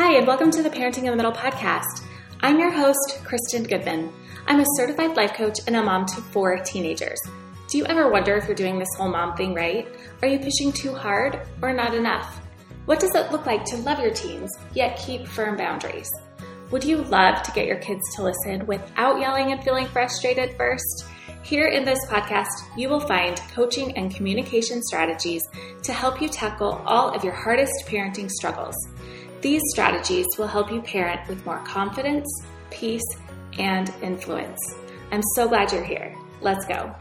Hi, and welcome to the Parenting in the Middle podcast. I'm your host, Kristen Goodman. I'm a certified life coach and a mom to four teenagers. Do you ever wonder if you're doing this whole mom thing right? Are you pushing too hard or not enough? What does it look like to love your teens, yet keep firm boundaries? Would you love to get your kids to listen without yelling and feeling frustrated first? Here in this podcast, you will find coaching and communication strategies to help you tackle all of your hardest parenting struggles. These strategies will help you parent with more confidence, peace, and influence. I'm so glad you're here. Let's go.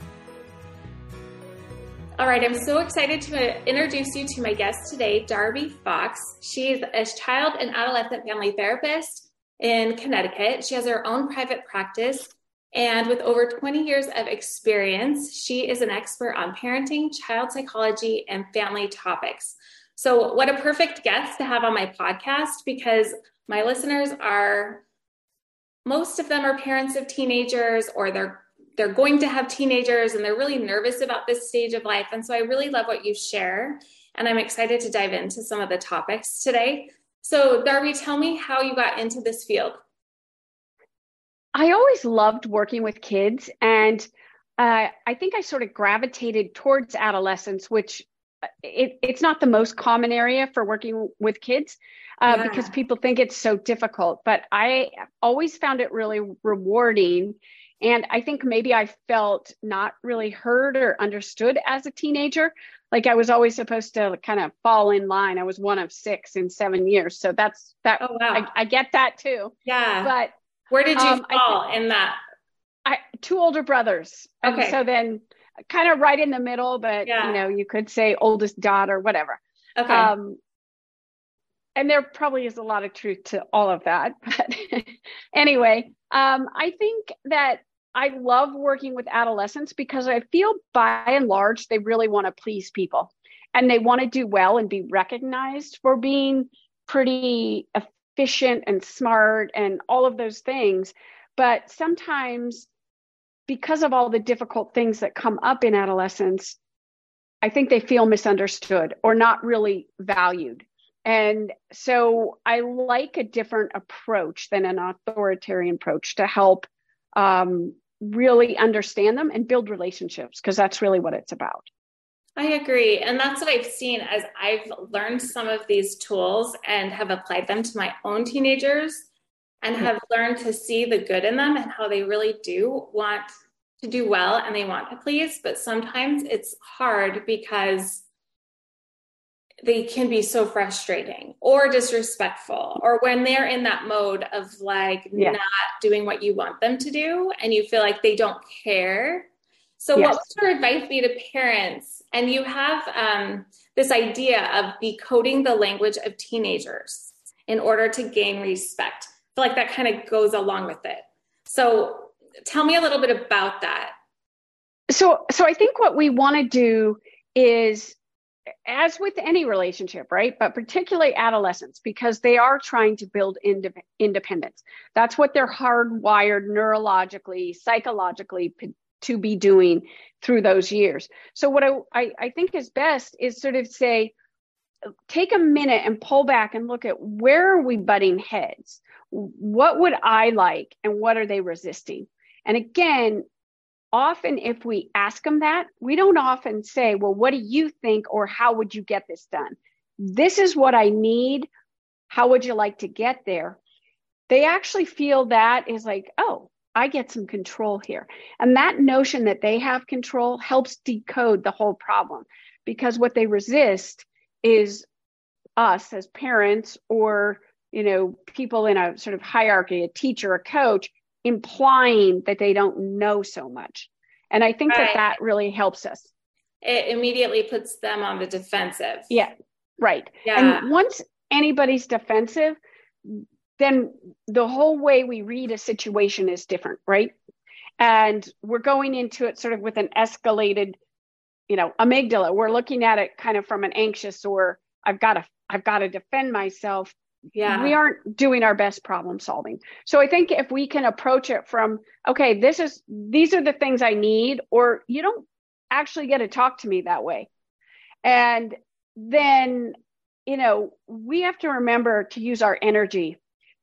All right, I'm so excited to introduce you to my guest today, Darby Fox. She's a child and adolescent family therapist in Connecticut. She has her own private practice, and with over 20 years of experience, she is an expert on parenting, child psychology, and family topics. So, what a perfect guest to have on my podcast because my listeners are most of them are parents of teenagers or they're they're going to have teenagers and they're really nervous about this stage of life. And so i really love what you share and i'm excited to dive into some of the topics today. So darby tell me how you got into this field. I always loved working with kids and uh, i think i sort of gravitated towards adolescence which it, it's not the most common area for working with kids uh, yeah. because people think it's so difficult. But I always found it really rewarding. And I think maybe I felt not really heard or understood as a teenager. Like I was always supposed to kind of fall in line. I was one of six in seven years. So that's that. Oh, wow. I, I get that too. Yeah. But where did you um, fall in that? I, two older brothers. Okay. And so then kind of right in the middle, but yeah. you know, you could say oldest daughter, whatever. Okay. Um, and there probably is a lot of truth to all of that. But anyway, um, I think that I love working with adolescents because I feel by and large they really want to please people and they want to do well and be recognized for being pretty efficient and smart and all of those things. But sometimes because of all the difficult things that come up in adolescence, I think they feel misunderstood or not really valued. And so I like a different approach than an authoritarian approach to help um, really understand them and build relationships because that's really what it's about. I agree. And that's what I've seen as I've learned some of these tools and have applied them to my own teenagers and have learned to see the good in them and how they really do want to do well and they want to please. But sometimes it's hard because they can be so frustrating or disrespectful or when they're in that mode of like yeah. not doing what you want them to do and you feel like they don't care so yes. what would your advice be to parents and you have um, this idea of decoding the language of teenagers in order to gain respect feel like that kind of goes along with it so tell me a little bit about that so so i think what we want to do is as with any relationship, right? But particularly adolescents, because they are trying to build ind- independence. That's what they're hardwired neurologically, psychologically p- to be doing through those years. So, what I, I, I think is best is sort of say, take a minute and pull back and look at where are we butting heads? What would I like and what are they resisting? And again, often if we ask them that, we don't often say, well, what do you think or how would you get this done? This is what I need. How would you like to get there? They actually feel that is like, oh, I get some control here. And that notion that they have control helps decode the whole problem because what they resist is us as parents or you know people in a sort of hierarchy a teacher a coach implying that they don't know so much. And I think right. that that really helps us. It immediately puts them on the defensive. Yeah, right. Yeah. And once anybody's defensive, then the whole way we read a situation is different, right? And we're going into it sort of with an escalated, you know, amygdala. We're looking at it kind of from an anxious or I've got to I've got to defend myself yeah. We aren't doing our best problem solving. So i think if we can approach it from okay this is these are the things i need or you don't actually get to talk to me that way. And then you know, we have to remember to use our energy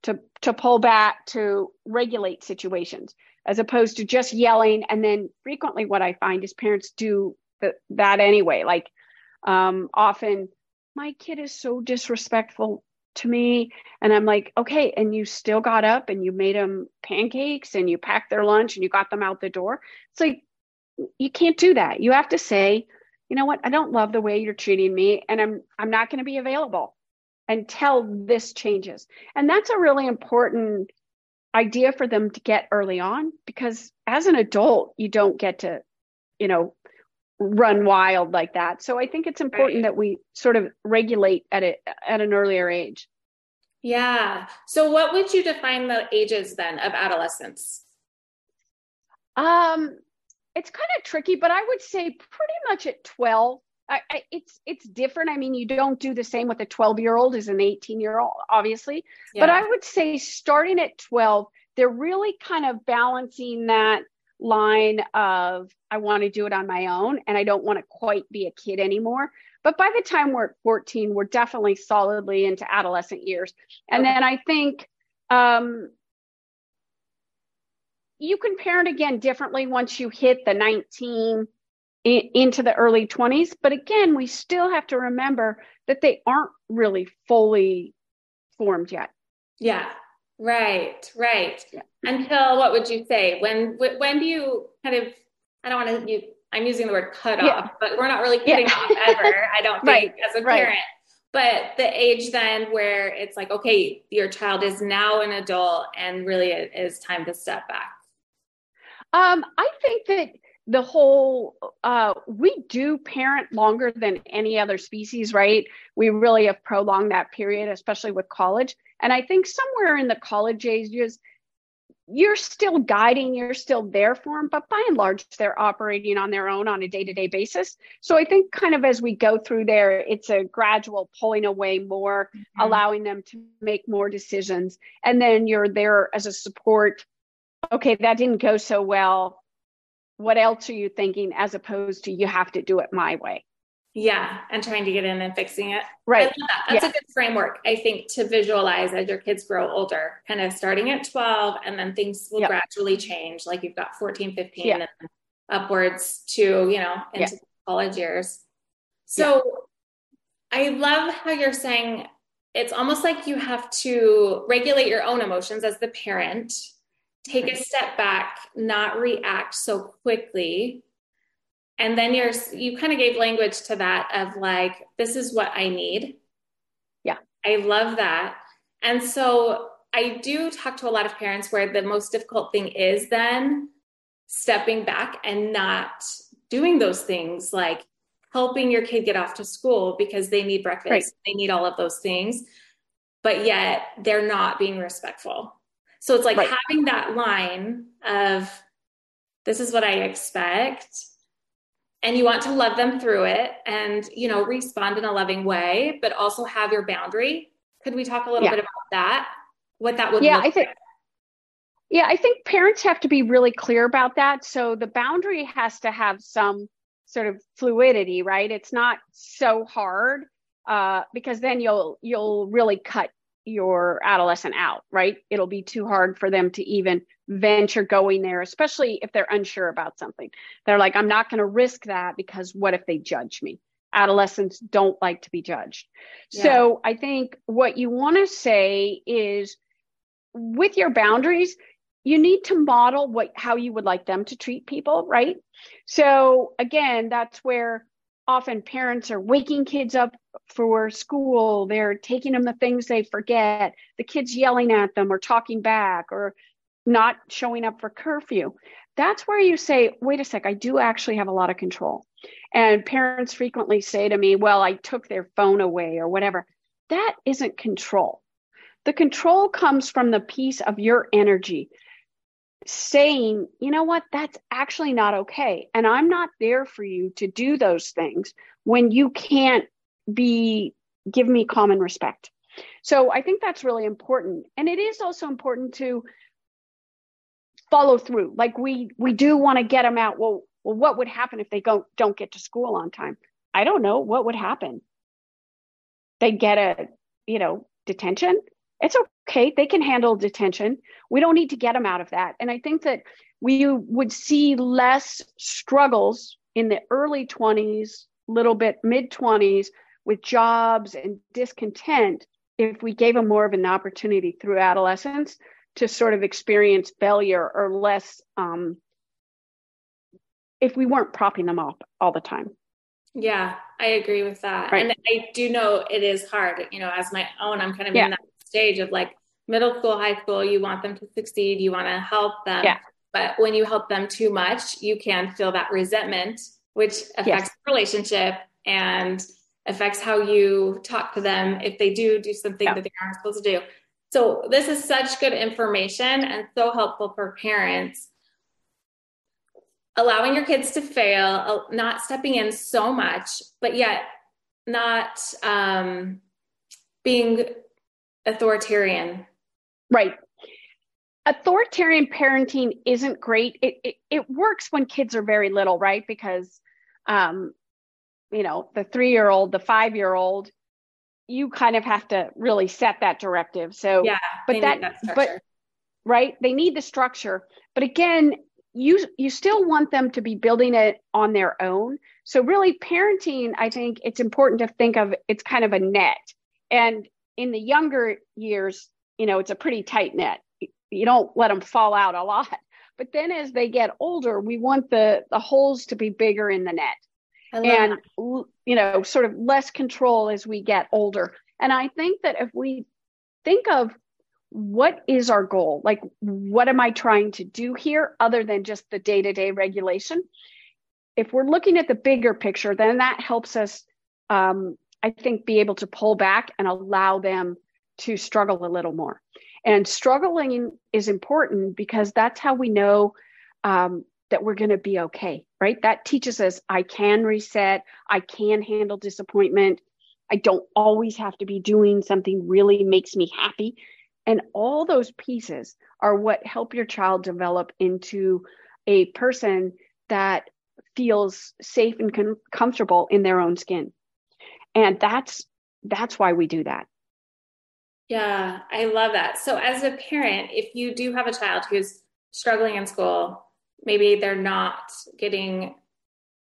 to to pull back to regulate situations as opposed to just yelling. And then frequently what i find is parents do that anyway. Like um, often my kid is so disrespectful to me and i'm like okay and you still got up and you made them pancakes and you packed their lunch and you got them out the door. It's like you can't do that. You have to say you know what? I don't love the way you're treating me and i'm i'm not going to be available until this changes. And that's a really important idea for them to get early on because as an adult you don't get to you know run wild like that so i think it's important right. that we sort of regulate at it at an earlier age yeah so what would you define the ages then of adolescence um it's kind of tricky but i would say pretty much at 12 I, I, it's it's different. I mean, you don't do the same with a 12 year old as an 18 year old, obviously. Yeah. But I would say starting at 12, they're really kind of balancing that line of I want to do it on my own and I don't want to quite be a kid anymore. But by the time we're 14, we're definitely solidly into adolescent years. And then I think um, you can parent again differently once you hit the 19 into the early 20s. But again, we still have to remember that they aren't really fully formed yet. Yeah, right, right. Yeah. Until what would you say? When when do you kind of? I don't want to. You, I'm using the word cut yeah. off, but we're not really cutting yeah. off ever. I don't think right. as a parent. Right. But the age then where it's like, okay, your child is now an adult, and really it is time to step back. Um, I think that the whole uh, we do parent longer than any other species right? We really have prolonged that period especially with college. And i think somewhere in the college ages you're still guiding you're still there for them but by and large they're operating on their own on a day-to-day basis. So i think kind of as we go through there it's a gradual pulling away more mm-hmm. allowing them to make more decisions. And then you're there as a support. Okay that didn't go so well what else are you thinking as opposed to you have to do it my way yeah and trying to get in and fixing it right that. that's yeah. a good framework i think to visualize as your kids grow older kind of starting at 12 and then things will yep. gradually change like you've got 14 15 yeah. and upwards to you know into yeah. college years so i love how you're saying it's almost like you have to regulate your own emotions as the parent take a step back, not react so quickly. And then you're, you kind of gave language to that of like, this is what I need. Yeah. I love that. And so I do talk to a lot of parents where the most difficult thing is then stepping back and not doing those things like helping your kid get off to school because they need breakfast, right. they need all of those things, but yet they're not being respectful. So it's like right. having that line of this is what I expect. And you want to love them through it and, you know, respond in a loving way, but also have your boundary. Could we talk a little yeah. bit about that? What that would yeah, I think, like? Yeah, I think parents have to be really clear about that. So the boundary has to have some sort of fluidity, right? It's not so hard uh, because then you'll you'll really cut your adolescent out, right? It'll be too hard for them to even venture going there, especially if they're unsure about something. They're like, I'm not going to risk that because what if they judge me? Adolescents don't like to be judged. Yeah. So I think what you want to say is with your boundaries, you need to model what how you would like them to treat people, right? So again, that's where often parents are waking kids up for school. They're taking them the things they forget. The kids yelling at them or talking back or not showing up for curfew. That's where you say, wait a sec, I do actually have a lot of control. And parents frequently say to me, well, I took their phone away or whatever. That isn't control. The control comes from the piece of your energy saying, you know what, that's actually not okay. And I'm not there for you to do those things when you can't be, give me common respect. So I think that's really important. And it is also important to follow through. Like we, we do want to get them out. Well, well, what would happen if they go, don't get to school on time? I don't know. What would happen? they get a, you know, detention. It's okay. They can handle detention. We don't need to get them out of that. And I think that we would see less struggles in the early 20s, little bit mid 20s with jobs and discontent if we gave them more of an opportunity through adolescence to sort of experience failure or less um, if we weren't propping them up all the time. Yeah, I agree with that. Right. And I do know it is hard. You know, as my own, I'm kind of yeah. in that stage of like middle school, high school, you want them to succeed, you want to help them. Yeah. But when you help them too much, you can feel that resentment, which affects yes. the relationship and affects how you talk to them if they do do something yeah. that they aren't supposed to do. So this is such good information and so helpful for parents. Allowing your kids to fail, not stepping in so much, but yet not um, being authoritarian. Right. Authoritarian parenting isn't great. It, it, it works when kids are very little, right? Because um, you know, the three year old, the five year old, you kind of have to really set that directive. So, yeah, but that, that but right, they need the structure. But again, you you still want them to be building it on their own. So really, parenting, I think it's important to think of it's kind of a net. And in the younger years, you know, it's a pretty tight net. You don't let them fall out a lot. But then as they get older, we want the the holes to be bigger in the net and that. you know sort of less control as we get older. And i think that if we think of what is our goal like what am i trying to do here other than just the day-to-day regulation? If we're looking at the bigger picture then that helps us um, i think be able to pull back and allow them to struggle a little more. And struggling is important because that's how we know um, that we're going to be okay, right? That teaches us I can reset, I can handle disappointment. I don't always have to be doing something really makes me happy. And all those pieces are what help your child develop into a person that feels safe and com- comfortable in their own skin. And that's that's why we do that. Yeah, I love that. So as a parent, if you do have a child who's struggling in school, maybe they're not getting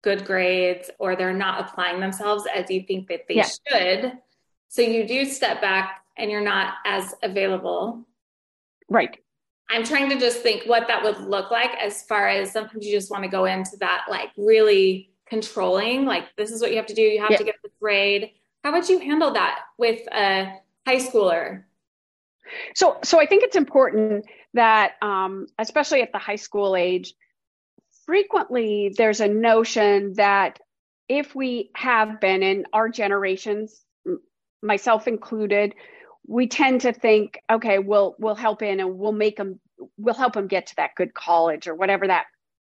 good grades or they're not applying themselves as you think that they yeah. should. So you do step back and you're not as available. Right. I'm trying to just think what that would look like as far as sometimes you just want to go into that like really controlling, like this is what you have to do, you have yeah. to get the grade. How would you handle that with a high schooler? So, so I think it's important that, um, especially at the high school age, frequently there's a notion that if we have been in our generations, myself included, we tend to think, okay, we'll we'll help in and we'll make them, we'll help them get to that good college or whatever that,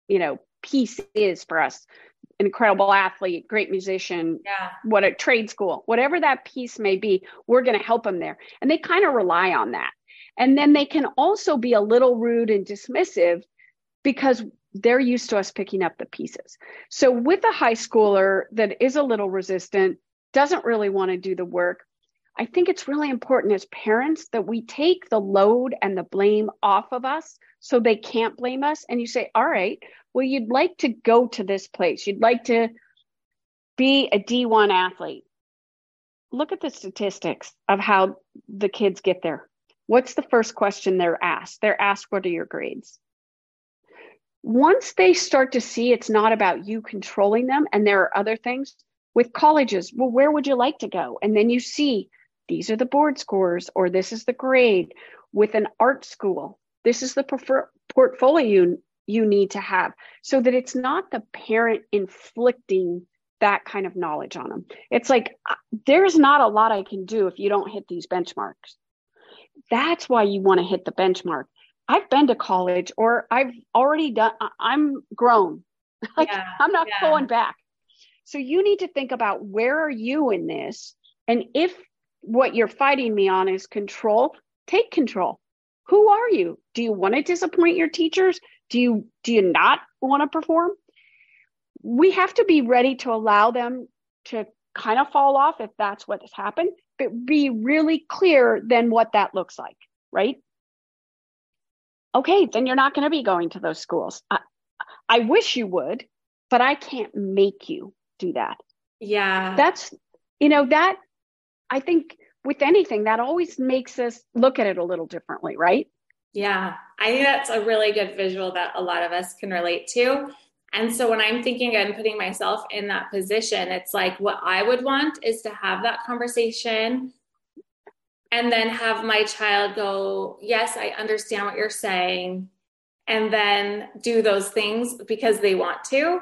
you know, piece is for us. Incredible athlete, great musician, yeah. what a trade school, whatever that piece may be, we're going to help them there. And they kind of rely on that. And then they can also be a little rude and dismissive because they're used to us picking up the pieces. So with a high schooler that is a little resistant, doesn't really want to do the work, I think it's really important as parents that we take the load and the blame off of us so they can't blame us. And you say, all right, well, you'd like to go to this place, you'd like to be a D1 athlete. Look at the statistics of how the kids get there. What's the first question they're asked? They're asked, What are your grades? Once they start to see it's not about you controlling them and there are other things with colleges, well, where would you like to go? And then you see these are the board scores or this is the grade. With an art school, this is the prefer- portfolio you, you need to have so that it's not the parent inflicting that kind of knowledge on them. It's like, uh, there's not a lot I can do if you don't hit these benchmarks. That's why you want to hit the benchmark. I've been to college or I've already done, I'm grown. like, yeah, I'm not yeah. going back. So you need to think about where are you in this? And if what you're fighting me on is control, take control. Who are you? Do you want to disappoint your teachers? Do you do you not want to perform? We have to be ready to allow them to kind of fall off if that's what has happened but be really clear then what that looks like, right? Okay, then you're not going to be going to those schools. I, I wish you would, but I can't make you do that. Yeah. That's, you know, that I think with anything, that always makes us look at it a little differently, right? Yeah. I think that's a really good visual that a lot of us can relate to. And so when I'm thinking and putting myself in that position, it's like what I would want is to have that conversation and then have my child go, Yes, I understand what you're saying. And then do those things because they want to.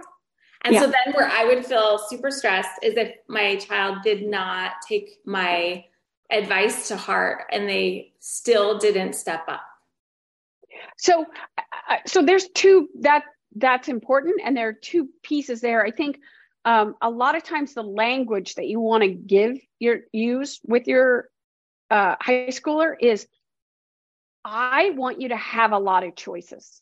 And yeah. so then where I would feel super stressed is if my child did not take my advice to heart and they still didn't step up. So so there's two that that's important and there are two pieces there. I think um, a lot of times the language that you want to give your use with your uh, high schooler is I want you to have a lot of choices.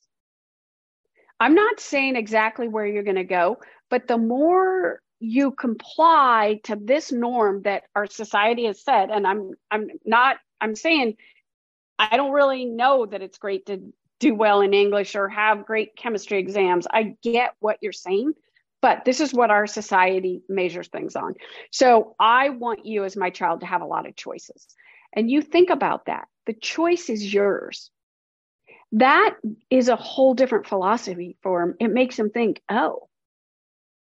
I'm not saying exactly where you're going to go, but the more you comply to this norm that our society has set, and I'm I'm not I'm saying I don't really know that it's great to do well in English or have great chemistry exams. I get what you're saying, but this is what our society measures things on. So I want you as my child to have a lot of choices. And you think about that. The choice is yours that is a whole different philosophy for him. It makes him think, oh,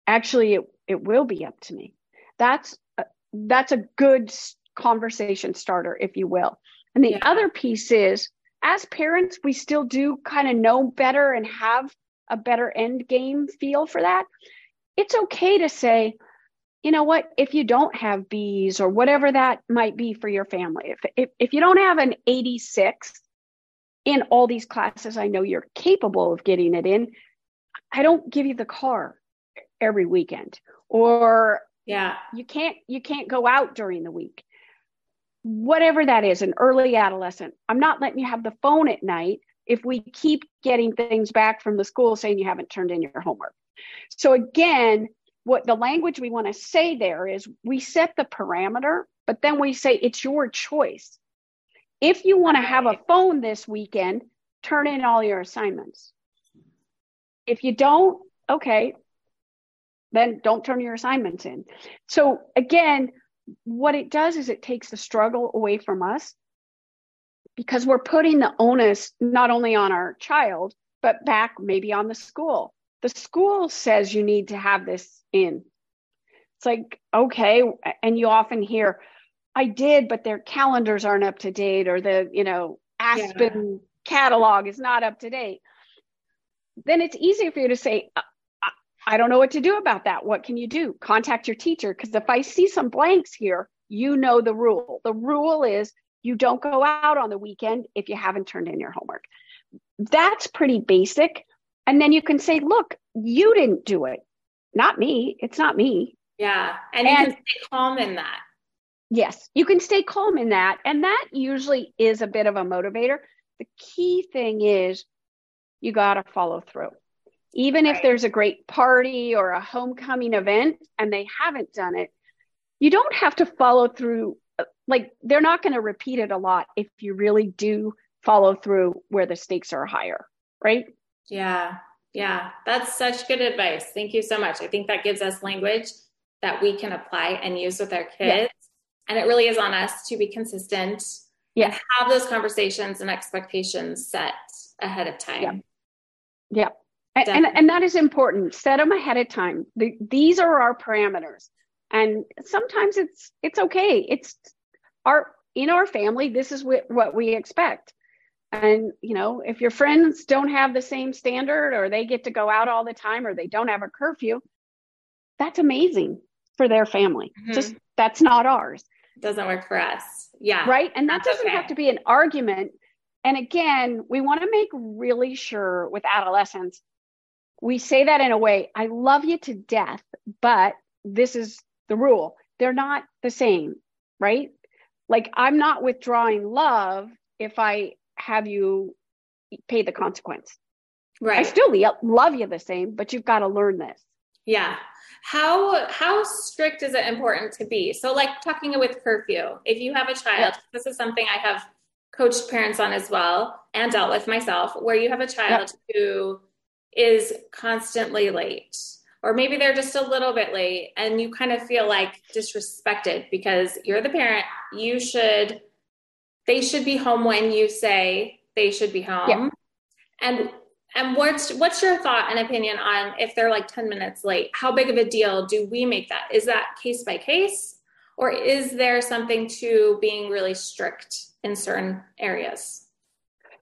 actually, it, it will be up to me. That's a, that's a good conversation starter, if you will. And the yeah. other piece is, as parents, we still do kind of know better and have a better end game feel for that. It's okay to say, you know what, if you don't have bees or whatever that might be for your family, if, if, if you don't have an 86, in all these classes I know you're capable of getting it in. I don't give you the car every weekend. Or yeah. you can't you can't go out during the week. Whatever that is an early adolescent i'm not letting you have the phone at night if we keep getting things back from the school saying you haven't turned in your homework. So again what the language we want to say there is we set the parameter but then we say it's your choice if you want to have a phone this weekend, turn in all your assignments. If you don't, okay, then don't turn your assignments in. So again, what it does is it takes the struggle away from us because we're putting the onus not only on our child, but back maybe on the school. The school says you need to have this in. It's like, okay. And you often hear, I did, but their calendars aren't up to date or the, you know, Aspen yeah. catalog is not up to date. Then it's easier for you to say, uh, I, I don't know what to do about that. What can you do? Contact your teacher. Because if I see some blanks here, you know the rule. The rule is you don't go out on the weekend if you haven't turned in your homework. That's pretty basic. And then you can say, look, you didn't do it. Not me. It's not me. Yeah. And, and you can stay calm in that. Yes, you can stay calm in that. And that usually is a bit of a motivator. The key thing is you got to follow through. Even right. if there's a great party or a homecoming event and they haven't done it, you don't have to follow through. Uh, like they're not going to repeat it a lot if you really do follow through where the stakes are higher, right? Yeah. Yeah. That's such good advice. Thank you so much. I think that gives us language that we can apply and use with our kids. Yeah and it really is on us to be consistent yeah. have those conversations and expectations set ahead of time. Yeah. yeah. And, and that is important. Set them ahead of time. The, these are our parameters. And sometimes it's it's okay. It's our in our family, this is what, what we expect. And you know, if your friends don't have the same standard or they get to go out all the time or they don't have a curfew, that's amazing for their family. Mm-hmm. Just that's not ours doesn't work for us. Yeah. Right. And that doesn't okay. have to be an argument. And again, we want to make really sure with adolescents, we say that in a way, I love you to death, but this is the rule. They're not the same, right? Like I'm not withdrawing love if I have you pay the consequence. Right. I still love you the same, but you've got to learn this. Yeah. how how strict is it important to be so like talking with curfew if you have a child this is something i have coached parents on as well and dealt with myself where you have a child who is constantly late or maybe they're just a little bit late and you kind of feel like disrespected because you're the parent you should they should be home when you say they should be home. Yeah. and and what's what's your thought and opinion on if they're like 10 minutes late how big of a deal do we make that? Is that case by case? Or is there something to being really strict in certain areas?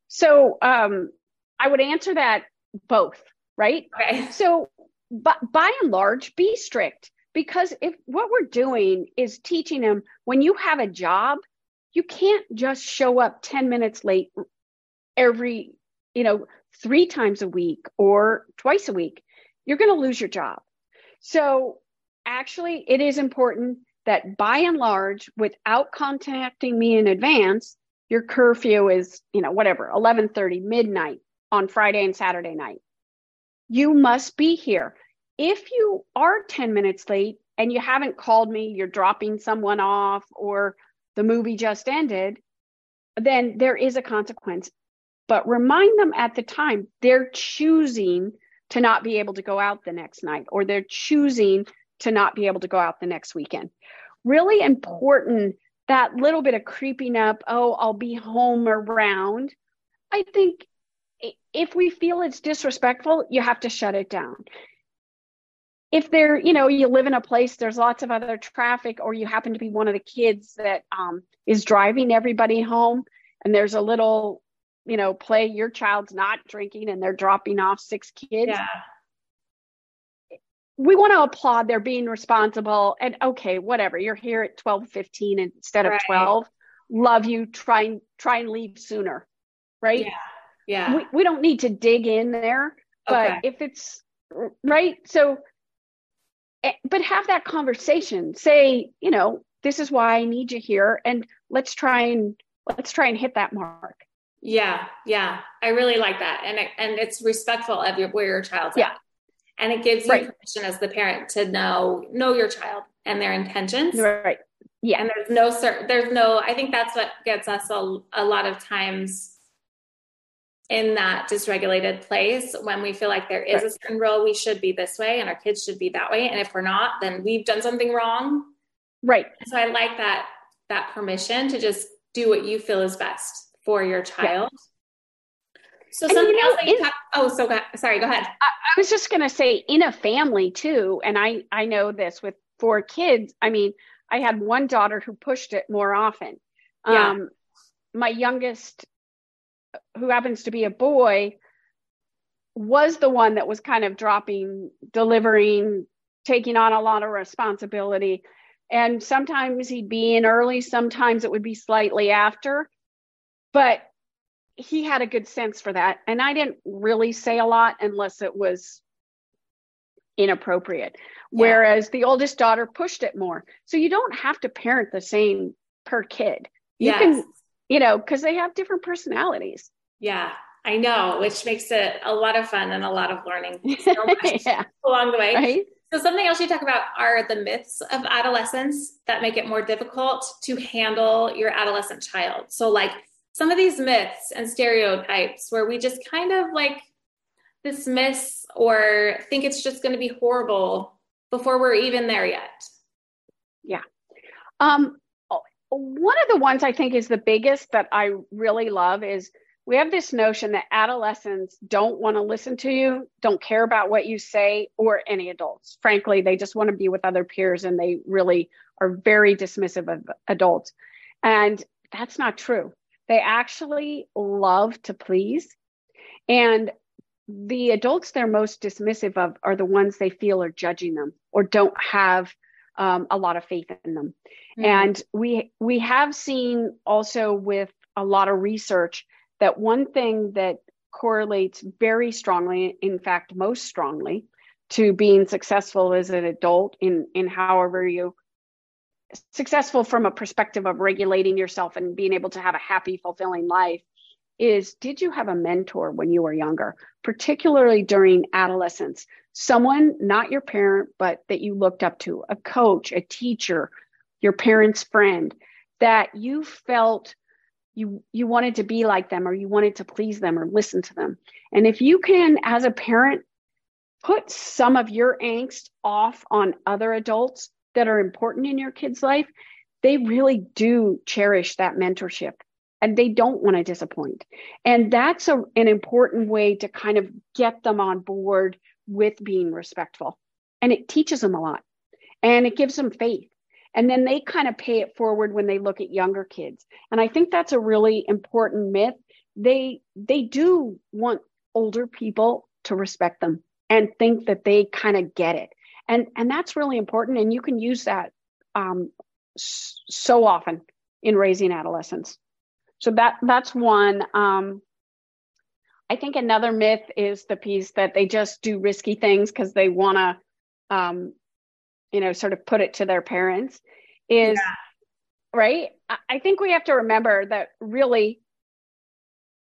So um, i would answer that both right? Okay. So but by and large be strict. Because if what we're doing is teaching them when you have a job you can't just show up 10 minutes late every you know three times a week or twice a week. You're going to lose your job. So actually it is important that by and large without contacting me in advance your curfew is you know whatever 11:30 midnight on Friday and Saturday night. You must be here. If you are 10 minutes late and you haven't called me, you're dropping someone off, or the movie just ended, then there is a consequence. But remind them at the time they're choosing to not be able to go out the next night, or they're choosing to not be able to go out the next weekend. Really important that little bit of creeping up, oh, I'll be home around. I think if we feel it's disrespectful, you have to shut it down. If there, you know, you live in a place, there's lots of other traffic, or you happen to be one of the kids that um, is driving everybody home, and there's a little, you know, play, your child's not drinking and they're dropping off six kids. Yeah. We want to applaud their being responsible and okay, whatever. You're here at 12, 15 instead of right. 12. Love you. Try and try and leave sooner. Right. Yeah yeah we, we don't need to dig in there but okay. if it's right so Eh, but have that conversation. Say you know this is why i need you here and let's try and let's try and hit that mark. Yeah yeah. I really like that and it, and it's respectful of your, where your child's yeah. at. And it gives you right. permission as the parent to know know your child and their intentions. Right. Yeah. And there's no certain there's no i think that's what gets us a, a lot of times in that dysregulated place when we feel like there is a certain role we should be this way and our kids should be that way. And if we're not then we've done something wrong. Right. So i like that that permission to just do what you feel is best for your child. Yeah. so and something you know, else that you talk, oh so go, sorry go ahead. I, I was just going to say in a family too and i i know this with four kids i mean i had one daughter who pushed it more often. Yeah. um my youngest who happens to be a boy was the one that was kind of dropping delivering taking on a lot of responsibility. And sometimes he'd be in early sometimes it would be slightly after. But he had a good sense for that. And i didn't really say a lot unless it was inappropriate. Yeah. whereas the oldest daughter pushed it more. So you don't have to parent the same per kid. You yes. can you know, because they have different personalities. Yeah, I know, which makes it a lot of fun and a lot of learning so yeah. along the way. Right? So, something else you talk about are the myths of adolescence that make it more difficult to handle your adolescent child. So, like some of these myths and stereotypes where we just kind of like dismiss or think it's just going to be horrible before we're even there yet. Yeah. Um, one of the ones I think is the biggest that I really love is we have this notion that adolescents don't want to listen to you, don't care about what you say, or any adults. Frankly, they just want to be with other peers and they really are very dismissive of adults. And that's not true. They actually love to please. And the adults they're most dismissive of are the ones they feel are judging them or don't have um, a lot of faith in them. Mm-hmm. And we we have seen also with a lot of research that one thing that correlates very strongly, in fact, most strongly, to being successful as an adult in in however you successful from a perspective of regulating yourself and being able to have a happy fulfilling life is did you have a mentor when you were younger, particularly during adolescence? Someone, not your parent, but that you looked up to, a coach, a teacher, your parent's friend, that you felt you you wanted to be like them or you wanted to please them or listen to them. And if you can as a parent put some of your angst off on other adults that are important in your kid's life, they really do cherish that mentorship and they don't want to disappoint. And that's a, an important way to kind of get them on board with being respectful. And it teaches them a lot and it gives them faith. And then they kind of pay it forward when they look at younger kids. And I think that's a really important myth. They they do want older people to respect them and think that they kind of get it. And and that's really important. And you can use that um, so often in raising adolescents. So that that's one. Um, I think another myth is the piece that they just do risky things because they want to, um, you know, sort of put it to their parents. Is yeah. right. I think we have to remember that really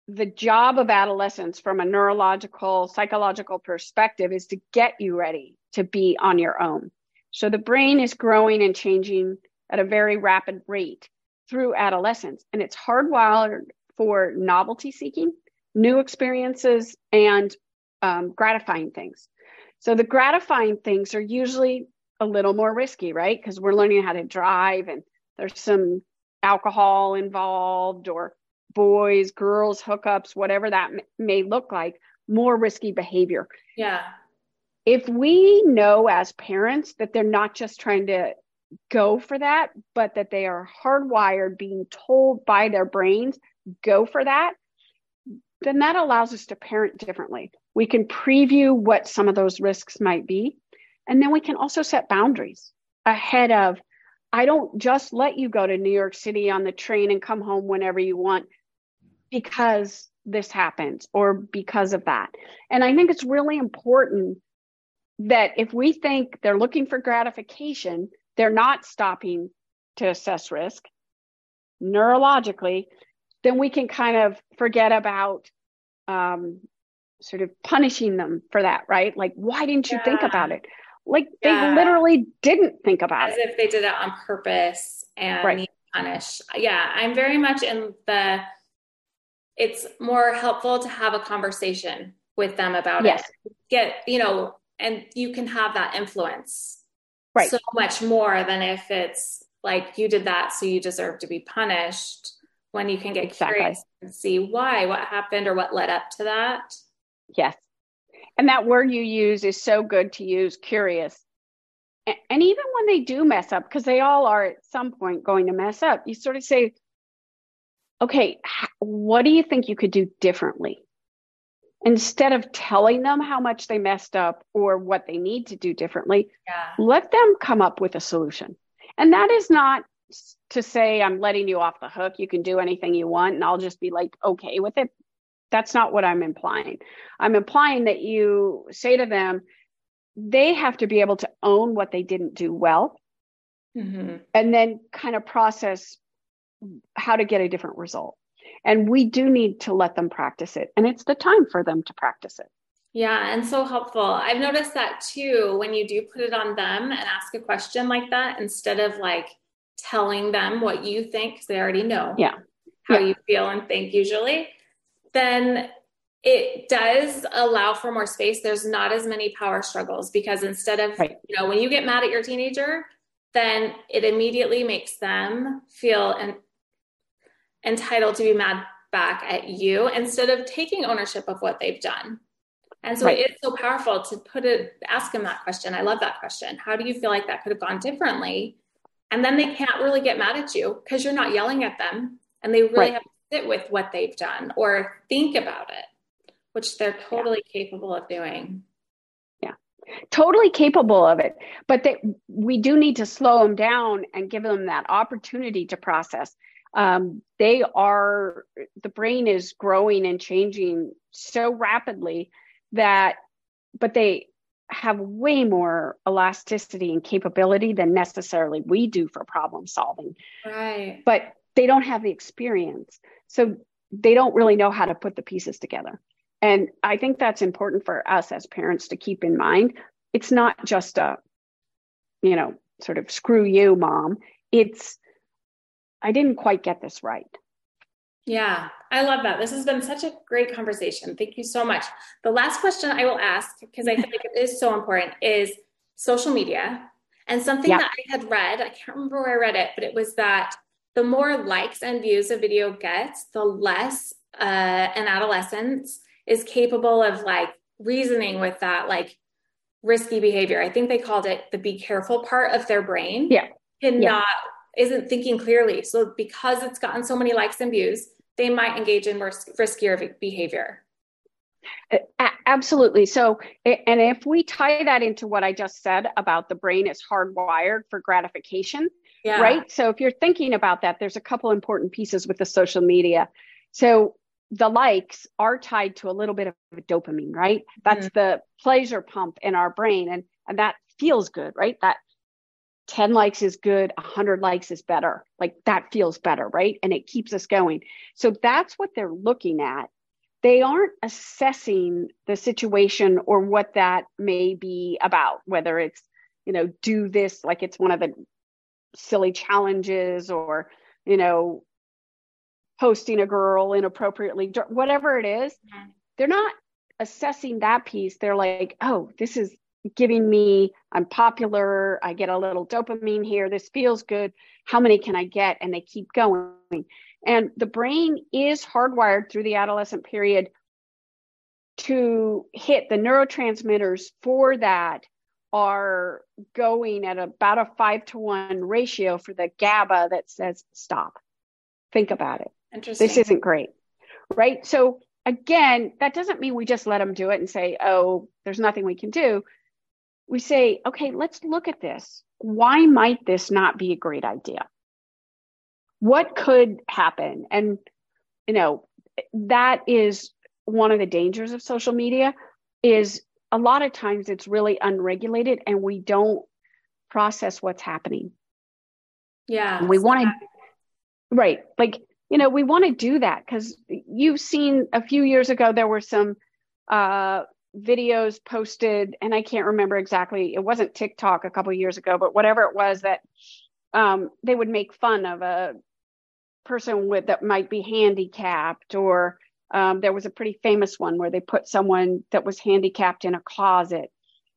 the job of adolescence from a neurological, psychological perspective is to get you ready to be on your own. So the brain is growing and changing at a very rapid rate through adolescence. And it's hardwired for novelty seeking, new experiences, and um, gratifying things. So the gratifying things are usually a little more risky, right? Because we're learning how to drive and there's some alcohol involved or boys, girls, hookups, whatever that m- may look like, more risky behavior. Yeah. If we know as parents that they're not just trying to go for that, but that they are hardwired, being told by their brains, go for that, then that allows us to parent differently. We can preview what some of those risks might be. And then we can also set boundaries ahead of, I don't just let you go to New York City on the train and come home whenever you want because this happens or because of that. And I think it's really important that if we think they're looking for gratification, they're not stopping to assess risk neurologically, then we can kind of forget about um, sort of punishing them for that, right? Like, why didn't you yeah. think about it? Like yeah. they literally didn't think about As it. As if they did it on purpose and right. punish. Yeah, I'm very much in the it's more helpful to have a conversation with them about yes. it. Get, you know, and you can have that influence right. so much more than if it's like you did that, so you deserve to be punished. When you can get exactly. curious and see why, what happened, or what led up to that. Yes. And that word you use is so good to use curious. And even when they do mess up, because they all are at some point going to mess up, you sort of say, okay, what do you think you could do differently? Instead of telling them how much they messed up or what they need to do differently, yeah. let them come up with a solution. And that is not to say I'm letting you off the hook. You can do anything you want and I'll just be like, okay with it. That's not what I'm implying. I'm implying that you say to them, they have to be able to own what they didn't do well mm-hmm. and then kind of process how to get a different result. And we do need to let them practice it. And it's the time for them to practice it. Yeah, and so helpful. I've noticed that too when you do put it on them and ask a question like that instead of like telling them what you think because they already know yeah. how yeah. you feel and think usually, then it does allow for more space. There's not as many power struggles because instead of, right. you know, when you get mad at your teenager, then it immediately makes them feel and entitled to be mad back at you instead of taking ownership of what they've done. And so right. it's so powerful to put it, ask them that question. I love that question. How do you feel like that could have gone differently? And then they can't really get mad at you because you're not yelling at them and they really right. have to sit with what they've done or think about it, which they're totally yeah. capable of doing. Yeah, totally capable of it. But they, we do need to slow them down and give them that opportunity to process um, they are the brain is growing and changing so rapidly that but they have way more elasticity and capability than necessarily we do for problem solving right but they don't have the experience so they don't really know how to put the pieces together. And I think that's important for us as parents to keep in mind. It's not just a, you know, sort of screw you, mom. It's, I didn't quite get this right. Yeah, I love that. This has been such a great conversation. Thank you so much. The last question I will ask, because I feel like it is so important, is social media. And something yeah. that I had read, I can't remember where I read it, but it was that the more likes and views a video gets, the less uh, an adolescent is capable of like reasoning with that like risky behavior. I think they called it the be careful part of their brain. Yeah. Cannot yeah. Isn't thinking clearly. So because it's gotten so many likes and views, they might engage in more riskier behavior. Absolutely. So, and if we tie that into what I just said about the brain is hardwired for gratification, yeah. right? So, if you're thinking about that, there's a couple important pieces with the social media. So, the likes are tied to a little bit of dopamine, right? That's mm-hmm. the pleasure pump in our brain, and and that feels good, right? That 10 likes is good, 100 likes is better. Like that feels better, right? And it keeps us going. So that's what they're looking at. They aren't assessing the situation or what that may be about, whether it's, you know, do this like it's one of the silly challenges or, you know, posting a girl inappropriately, whatever it is. Mm-hmm. They're not assessing that piece. They're like, oh, this is giving me i'm popular i get a little dopamine here this feels good how many can i get and they keep going and the brain is hardwired through the adolescent period to hit the neurotransmitters for that are going at about a five to one ratio for the GABA that says stop. Think about it. Interesting. This isn't great. Right. So again, that doesn't mean we just let them do it and say, oh, there's nothing we can do we say, okay, let's look at this. Why might this not be a great idea? What could happen? And, you know, that is one of the dangers of social media is a lot of times it's really unregulated and we don't process what's happening. Yeah. And we want to, right. Like, you know, we want to do that because you've seen a few years ago, there were some uh, videos posted, and I can't remember exactly. It wasn't TikTok a couple years ago, but whatever it was that um, they would make fun of a person with that might be handicapped, or um, there was a pretty famous one where they put someone that was handicapped in a closet,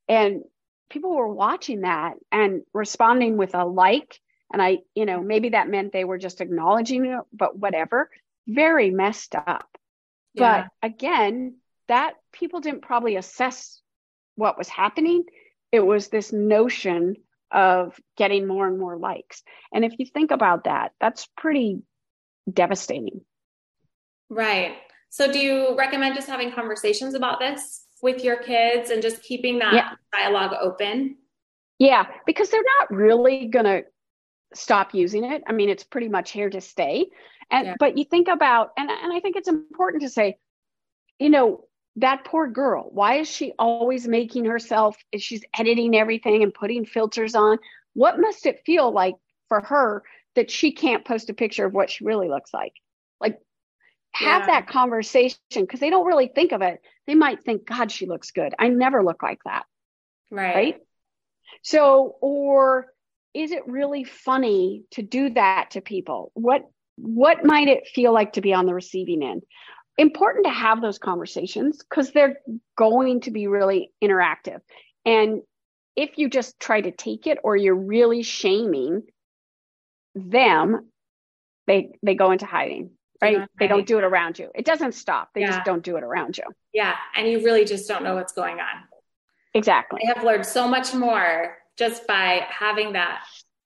and people were watching that and responding with a like. And I, you know, maybe that meant they were just acknowledging it, but whatever. Very messed up. Yeah. But again, that people didn't probably assess what was happening. It was this notion of getting more and more likes. And if you think about that, that's pretty devastating. Right. So, do you recommend just having conversations about this with your kids and just keeping that yeah. dialogue open? Yeah, because they're not really going to stop using it. I mean, it's pretty much here to stay. And yeah. but you think about and and I think it's important to say, you know, that poor girl why is she always making herself she's editing everything and putting filters on what must it feel like for her that she can't post a picture of what she really looks like? Like have yeah. that conversation because they don't really think of it. They might think god she looks good. I never look like that. Right. Right? So or is it really funny to do that to people? What what might it feel like to be on the receiving end important to have those conversations because they're going to be really interactive. And if you just try to take it or you're really shaming them, they they go into hiding, right? They don't do it around you. It doesn't stop. They yeah. just don't do it around you. Yeah, and you really just don't know what's going on. Exactly. I have learned so much more just by having that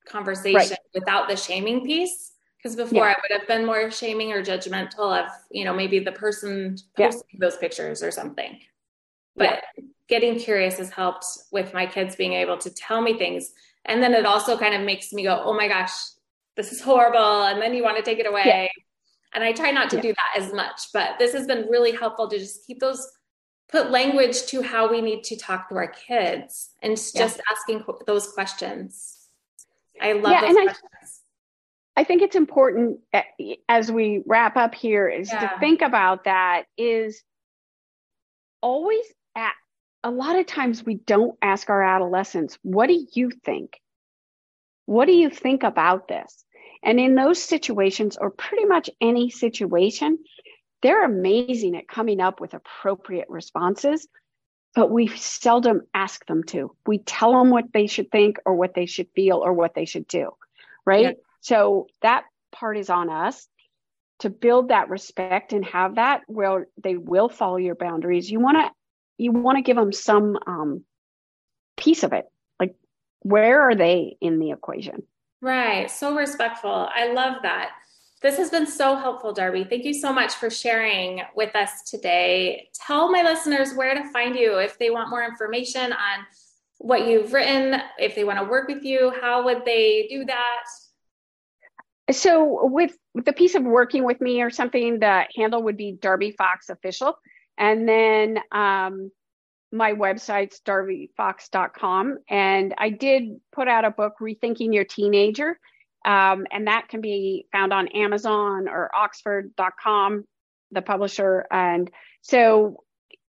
conversation right. without the shaming piece because before yeah. I would have been more shaming or judgmental of, you know, maybe the person posting yeah. those pictures or something. But yeah. getting curious has helped with my kids being able to tell me things. And then it also kind of makes me go, oh my gosh, this is horrible. And then you want to take it away. And I try not to do that as much, but this has been really helpful to just keep those, put language to how we need to talk to our kids and just asking those questions. I love those questions. I think it's important eh, as we wrap up here is yeah. to think about that is always at a lot of times we don't ask our adolescents, what do you think? What do you think about this? And in those situations, or pretty much any situation, they're amazing at coming up with appropriate responses, but we seldom ask them to. We tell them what they should think or what they should feel or what they should do. Right. Yeah. So that part is on us to build that respect and have that where they will follow your boundaries. You want to you want to give them some um, piece of it. Like, where are they in the equation? Right. So respectful. I love that. This has been so helpful, Darby. Thank you so much for sharing with us today. Tell my listeners where to find you if they want more information on what you've written, if they want to work with you, how would they do that? So, with, the piece of working with me or something, the handle would be Darby Fox Official. And then um, my website's darbyfox.com. And I did put out a book, Rethinking Your Teenager. Um, and that can be found on Amazon or oxford.com, the publisher. And so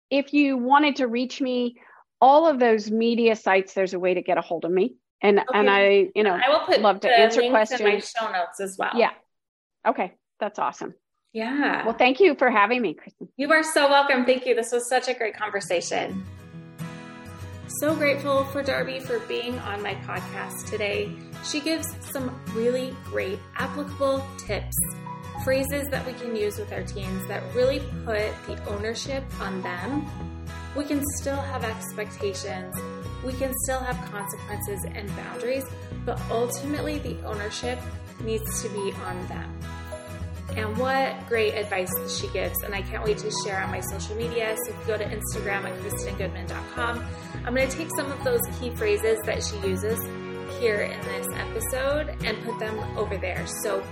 if you wanted to reach me, all of those media sites, there's a way to get a hold of me. And okay. and I, you know, I will put love to answer questions. In my show notes as well. Yeah. Okay. That's awesome. Yeah. Well, thank you for having me, Kristen. You are so welcome. Thank you. This was such a great conversation. So grateful for Darby for being on my podcast today. She gives some really great applicable tips, phrases that we can use with our teens that really put the ownership on them. We can still have expectations, we can still have consequences and boundaries, but ultimately the ownership needs to be on them. And what great advice she gives. And I can't wait to share on my social media. So if you go to Instagram at KristenGoodman.com, I'm going to take some of those key phrases that she uses here in this episode and put them over there. So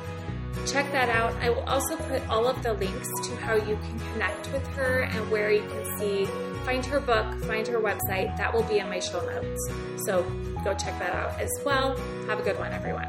check that out. I will also put all of the links to how you can connect with her and where you can see, find her book, find her website. That will be in my show notes. So go check that out as well. Have a good one, everyone.